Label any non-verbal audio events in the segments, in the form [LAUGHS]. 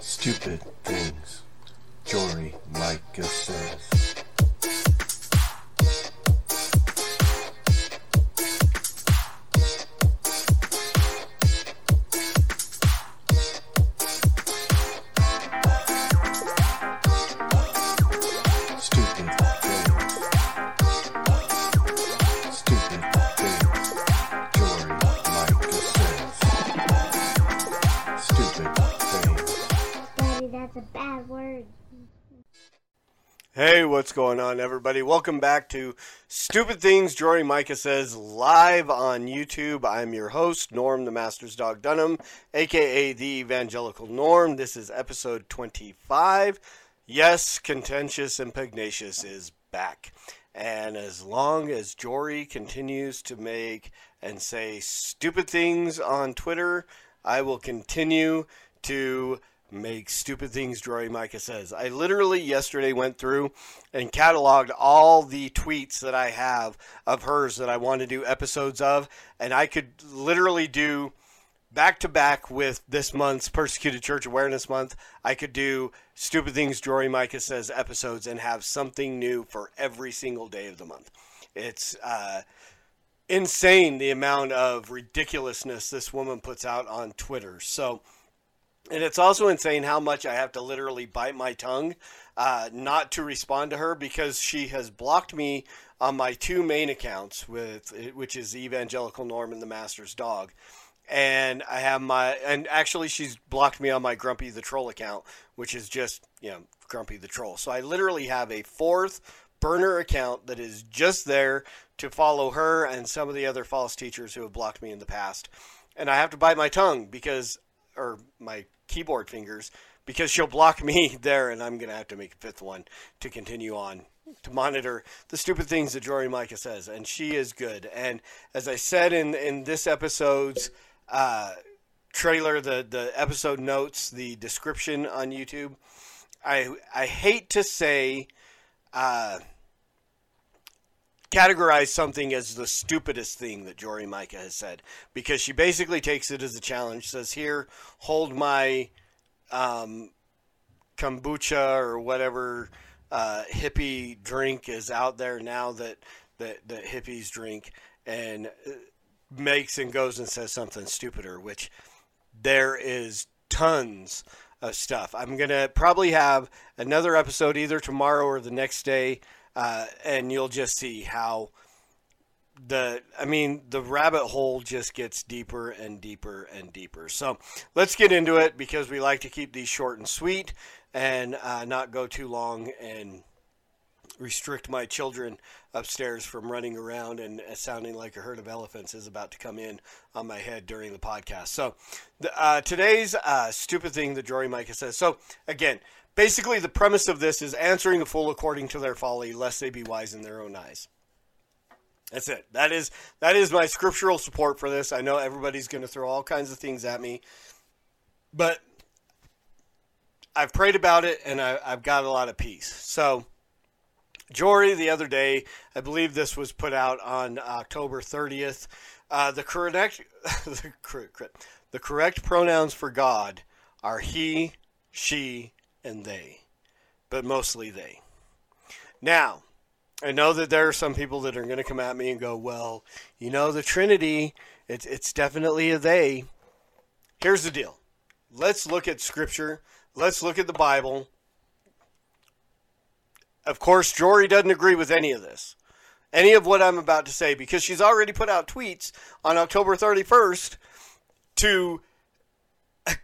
Stupid things Jory Micah says. What's going on, everybody? Welcome back to Stupid Things Jory Micah Says live on YouTube. I'm your host, Norm the Master's Dog Dunham, aka the Evangelical Norm. This is episode 25. Yes, Contentious and Pugnacious is back. And as long as Jory continues to make and say stupid things on Twitter, I will continue to make stupid things Jory Micah says. I literally yesterday went through and cataloged all the tweets that I have of hers that I want to do episodes of, and I could literally do back to back with this month's Persecuted Church Awareness Month. I could do Stupid Things Jory Micah Says episodes and have something new for every single day of the month. It's uh, insane the amount of ridiculousness this woman puts out on Twitter. So, and it's also insane how much I have to literally bite my tongue uh, not to respond to her because she has blocked me on my two main accounts, with which is Evangelical Norm and the Master's Dog. And I have my, and actually, she's blocked me on my Grumpy the Troll account, which is just, you know, Grumpy the Troll. So I literally have a fourth burner account that is just there to follow her and some of the other false teachers who have blocked me in the past. And I have to bite my tongue because, or my keyboard fingers, because she'll block me [LAUGHS] there, and I'm going to have to make a fifth one to continue on to monitor the stupid things that Jory Micah says. And she is good. And as I said in, in this episode's uh, trailer, the, the episode notes, the description on YouTube, I, I hate to say, uh, categorize something as the stupidest thing that Jory Micah has said because she basically takes it as a challenge. Says, "Here, hold my um, kombucha or whatever uh, hippie drink is out there now that that, that hippies drink," and uh, makes and goes and says something stupider. Which there is tons of stuff. I'm gonna probably have another episode either tomorrow or the next day uh, and you'll just see how the I mean the rabbit hole just gets deeper and deeper and deeper. So let's get into it because we like to keep these short and sweet and uh, not go too long and restrict my children upstairs from running around and uh, sounding like a herd of elephants is about to come in on my head during the podcast. So uh, today's uh, stupid thing that Jory Micah says. So again, basically the premise of this is answering the fool according to their folly, lest they be wise in their own eyes. That's it. That is that is my scriptural support for this. I know everybody's going to throw all kinds of things at me, but I've prayed about it and I, I've got a lot of peace. So, Jory, the other day, I believe this was put out on October 30th. Uh, the correct [LAUGHS] the correct the correct pronouns for God are he, she, and they, but mostly they. Now, I know that there are some people that are going to come at me and go, well, you know, the Trinity, it's, it's definitely a they. Here's the deal let's look at Scripture, let's look at the Bible. Of course, Jory doesn't agree with any of this, any of what I'm about to say, because she's already put out tweets on October 31st to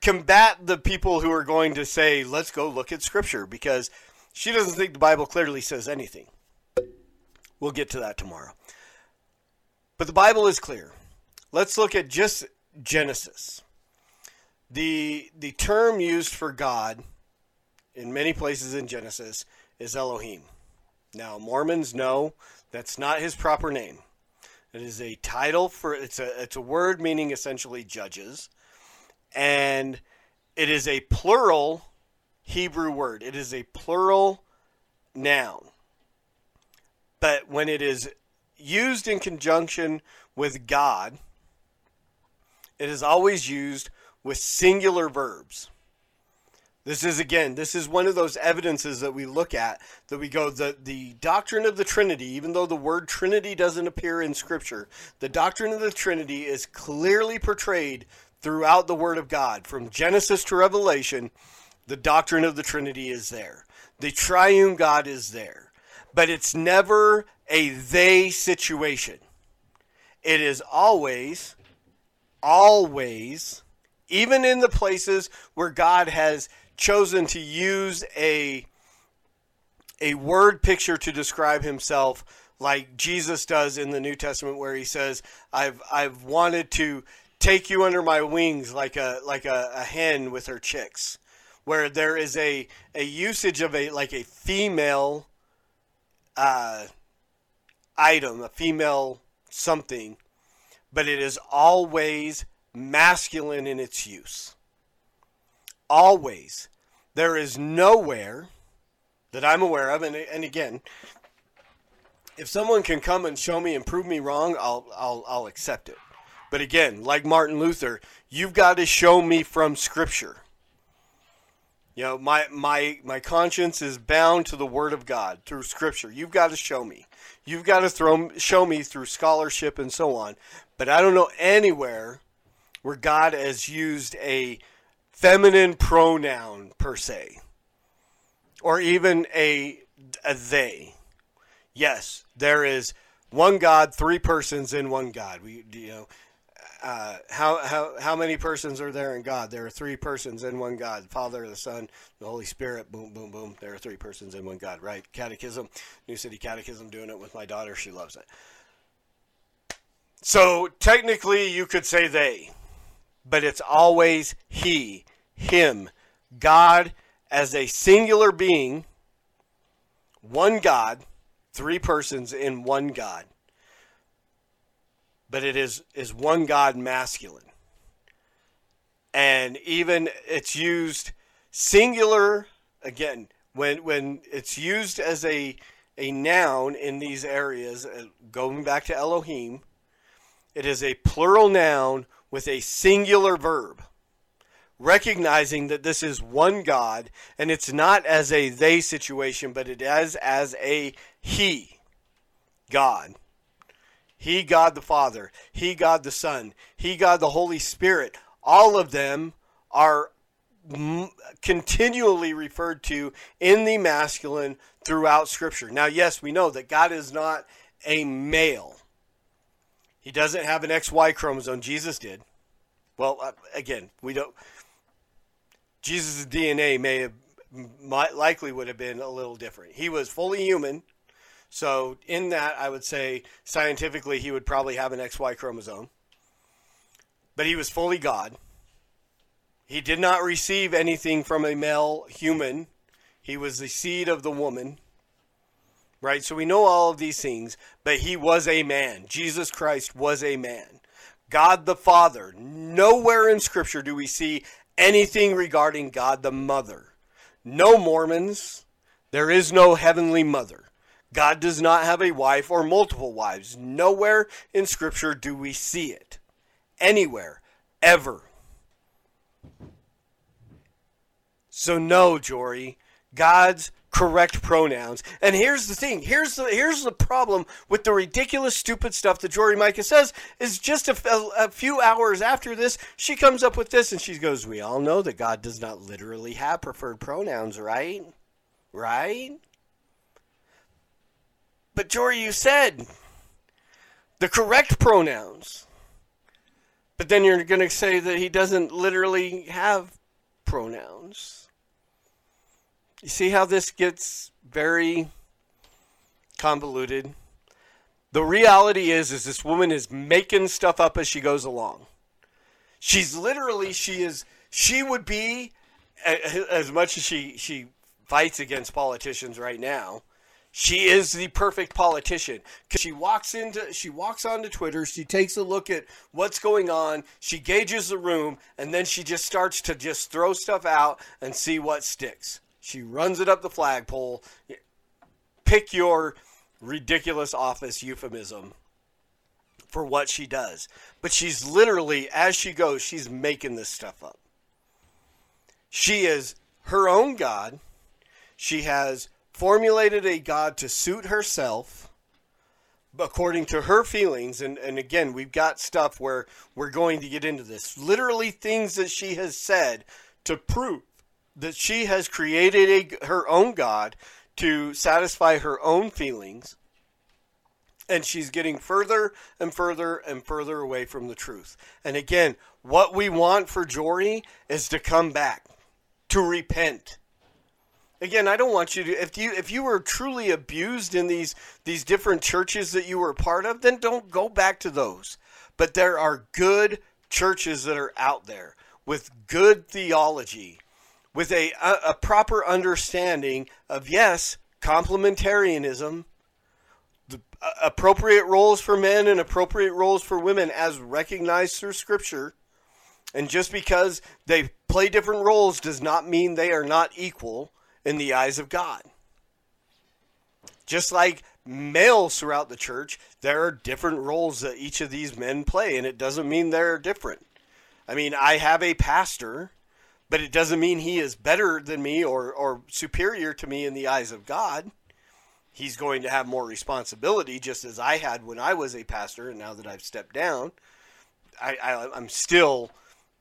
combat the people who are going to say, let's go look at Scripture, because she doesn't think the Bible clearly says anything. We'll get to that tomorrow. But the Bible is clear. Let's look at just Genesis. The, the term used for God in many places in Genesis is Elohim. Now, Mormons know that's not his proper name. It is a title for it's a it's a word meaning essentially judges and it is a plural Hebrew word. It is a plural noun. But when it is used in conjunction with God, it is always used with singular verbs. This is again, this is one of those evidences that we look at that we go the the doctrine of the Trinity, even though the word Trinity doesn't appear in scripture, the doctrine of the Trinity is clearly portrayed throughout the word of God from Genesis to Revelation. The doctrine of the Trinity is there. The triune God is there. But it's never a they situation. It is always always even in the places where God has chosen to use a a word picture to describe himself like Jesus does in the New Testament where he says I've I've wanted to take you under my wings like a like a, a hen with her chicks. Where there is a a usage of a like a female uh, item a female something but it is always masculine in its use always there is nowhere that I'm aware of, and, and again, if someone can come and show me and prove me wrong, I'll, I'll, I'll accept it. But again, like Martin Luther, you've got to show me from Scripture. You know, my, my, my conscience is bound to the Word of God through Scripture. You've got to show me. You've got to throw, show me through scholarship and so on. But I don't know anywhere where God has used a feminine pronoun per se, or even a, a they. Yes, there is one God, three persons in one God. We, you know, uh, how, how, how many persons are there in God? There are three persons in one God the Father, the Son, the Holy Spirit. Boom, boom, boom. There are three persons in one God, right? Catechism, New City Catechism, doing it with my daughter. She loves it. So technically, you could say they, but it's always he, him, God as a singular being, one God, three persons in one God. But it is, is one God masculine. And even it's used singular, again, when, when it's used as a, a noun in these areas, uh, going back to Elohim, it is a plural noun with a singular verb recognizing that this is one God and it's not as a they situation, but it is as a He, God. He, God the Father. He, God the Son. He, God the Holy Spirit. All of them are continually referred to in the masculine throughout Scripture. Now, yes, we know that God is not a male. He doesn't have an XY chromosome. Jesus did. Well, uh, again, we don't Jesus' DNA may have might likely would have been a little different. He was fully human, so in that I would say scientifically he would probably have an XY chromosome. But he was fully God. He did not receive anything from a male human. He was the seed of the woman. Right? So we know all of these things, but he was a man. Jesus Christ was a man. God the Father. Nowhere in Scripture do we see anything regarding God the Mother. No Mormons. There is no heavenly mother. God does not have a wife or multiple wives. Nowhere in Scripture do we see it. Anywhere. Ever. So, no, Jory. God's correct pronouns. And here's the thing. Here's the here's the problem with the ridiculous, stupid stuff that Jory Micah says. Is just a, a, a, few hours after this, she comes up with this, and she goes, "We all know that God does not literally have preferred pronouns, right? Right? But Jory, you said the correct pronouns." But then you're going to say that he doesn't literally have pronouns. You see how this gets very convoluted? The reality is is this woman is making stuff up as she goes along. She's literally she is she would be as much as she she fights against politicians right now. She is the perfect politician she walks into she walks onto Twitter. She takes a look at what's going on. She gauges the room, and then she just starts to just throw stuff out and see what sticks. She runs it up the flagpole. Pick your ridiculous office euphemism for what she does. But she's literally, as she goes, she's making this stuff up. She is her own God. She has formulated a God to suit herself according to her feelings. And, and again, we've got stuff where we're going to get into this. Literally, things that she has said to prove that she has created a, her own God to satisfy her own feelings and she's getting further and further and further away from the truth. And again, what we want for Jory is to come back, to repent. Again, I don't want you to if you if you were truly abused in these these different churches that you were a part of, then don't go back to those. But there are good churches that are out there with good theology, with a a, proper understanding of yes, complementarianism, the uh, appropriate roles for men and appropriate roles for women as recognized through scripture. And just because they play different roles does not mean they are not equal in the eyes of God. Just like males throughout the church, there are different roles that each of these men play, and it doesn't mean they're different. I mean, I have a pastor, but it doesn't mean he is better than me or, or superior to me in the eyes of God. He's going to have more responsibility, just as I had when I was a pastor, and now that I've stepped down, I, I, I'm still,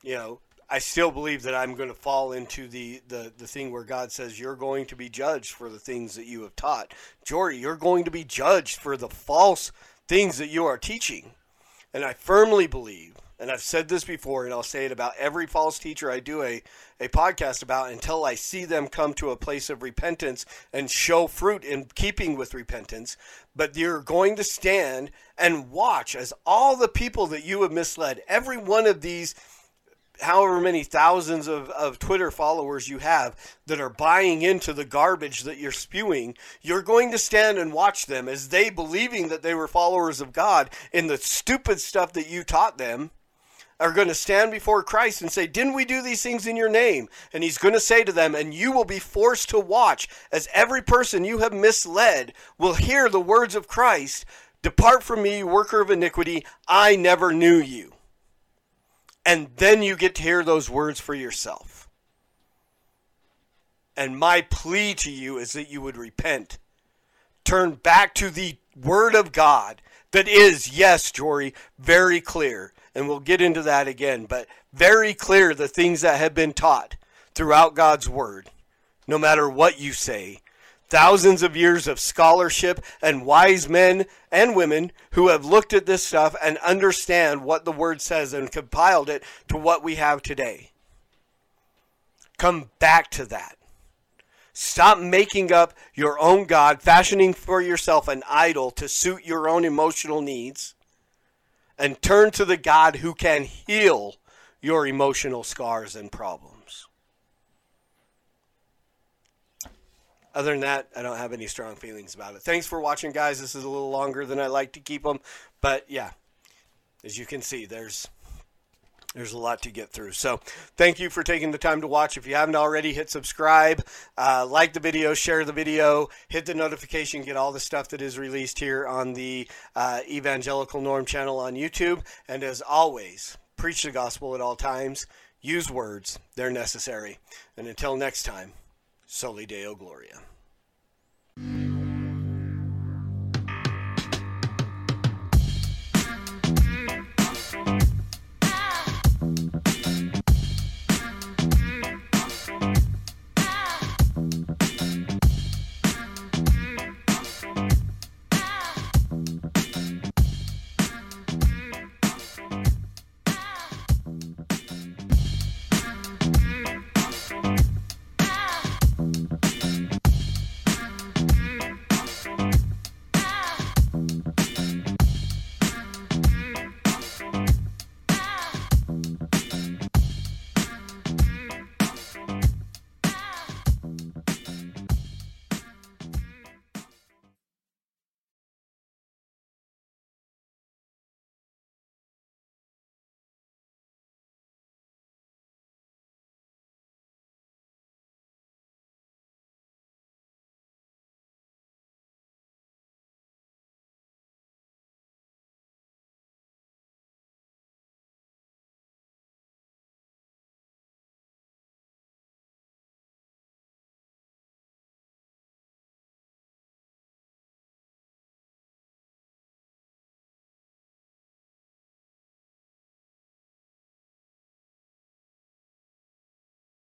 you know, I still believe that I'm going to fall into the, the, the thing where God says you're going to be judged for the things that you have taught. Jory, you're going to be judged for the false things that you are teaching. And I firmly believe, and I've said this before, and I'll say it about every false teacher I do a, a podcast about until I see them come to a place of repentance and show fruit in keeping with repentance. But you're going to stand and watch as all the people that you have misled, every one of these however many thousands of, of Twitter followers you have that are buying into the garbage that you're spewing, you're going to stand and watch them as they believing that they were followers of God in the stupid stuff that you taught them are going to stand before Christ and say, Didn't we do these things in your name? And he's going to say to them, And you will be forced to watch as every person you have misled will hear the words of Christ Depart from me, worker of iniquity, I never knew you. And then you get to hear those words for yourself. And my plea to you is that you would repent. Turn back to the Word of God that is, yes, Jory, very clear. And we'll get into that again, but very clear the things that have been taught throughout God's Word, no matter what you say. Thousands of years of scholarship and wise men and women who have looked at this stuff and understand what the Word says and compiled it to what we have today. Come back to that. Stop making up your own God, fashioning for yourself an idol to suit your own emotional needs, and turn to the God who can heal your emotional scars and problems. Other than that, I don't have any strong feelings about it. Thanks for watching, guys. This is a little longer than I like to keep them, but yeah, as you can see, there's there's a lot to get through. So, thank you for taking the time to watch. If you haven't already, hit subscribe, uh, like the video, share the video, hit the notification, get all the stuff that is released here on the uh, Evangelical Norm channel on YouTube. And as always, preach the gospel at all times. Use words, they're necessary. And until next time, Soli Deo Gloria.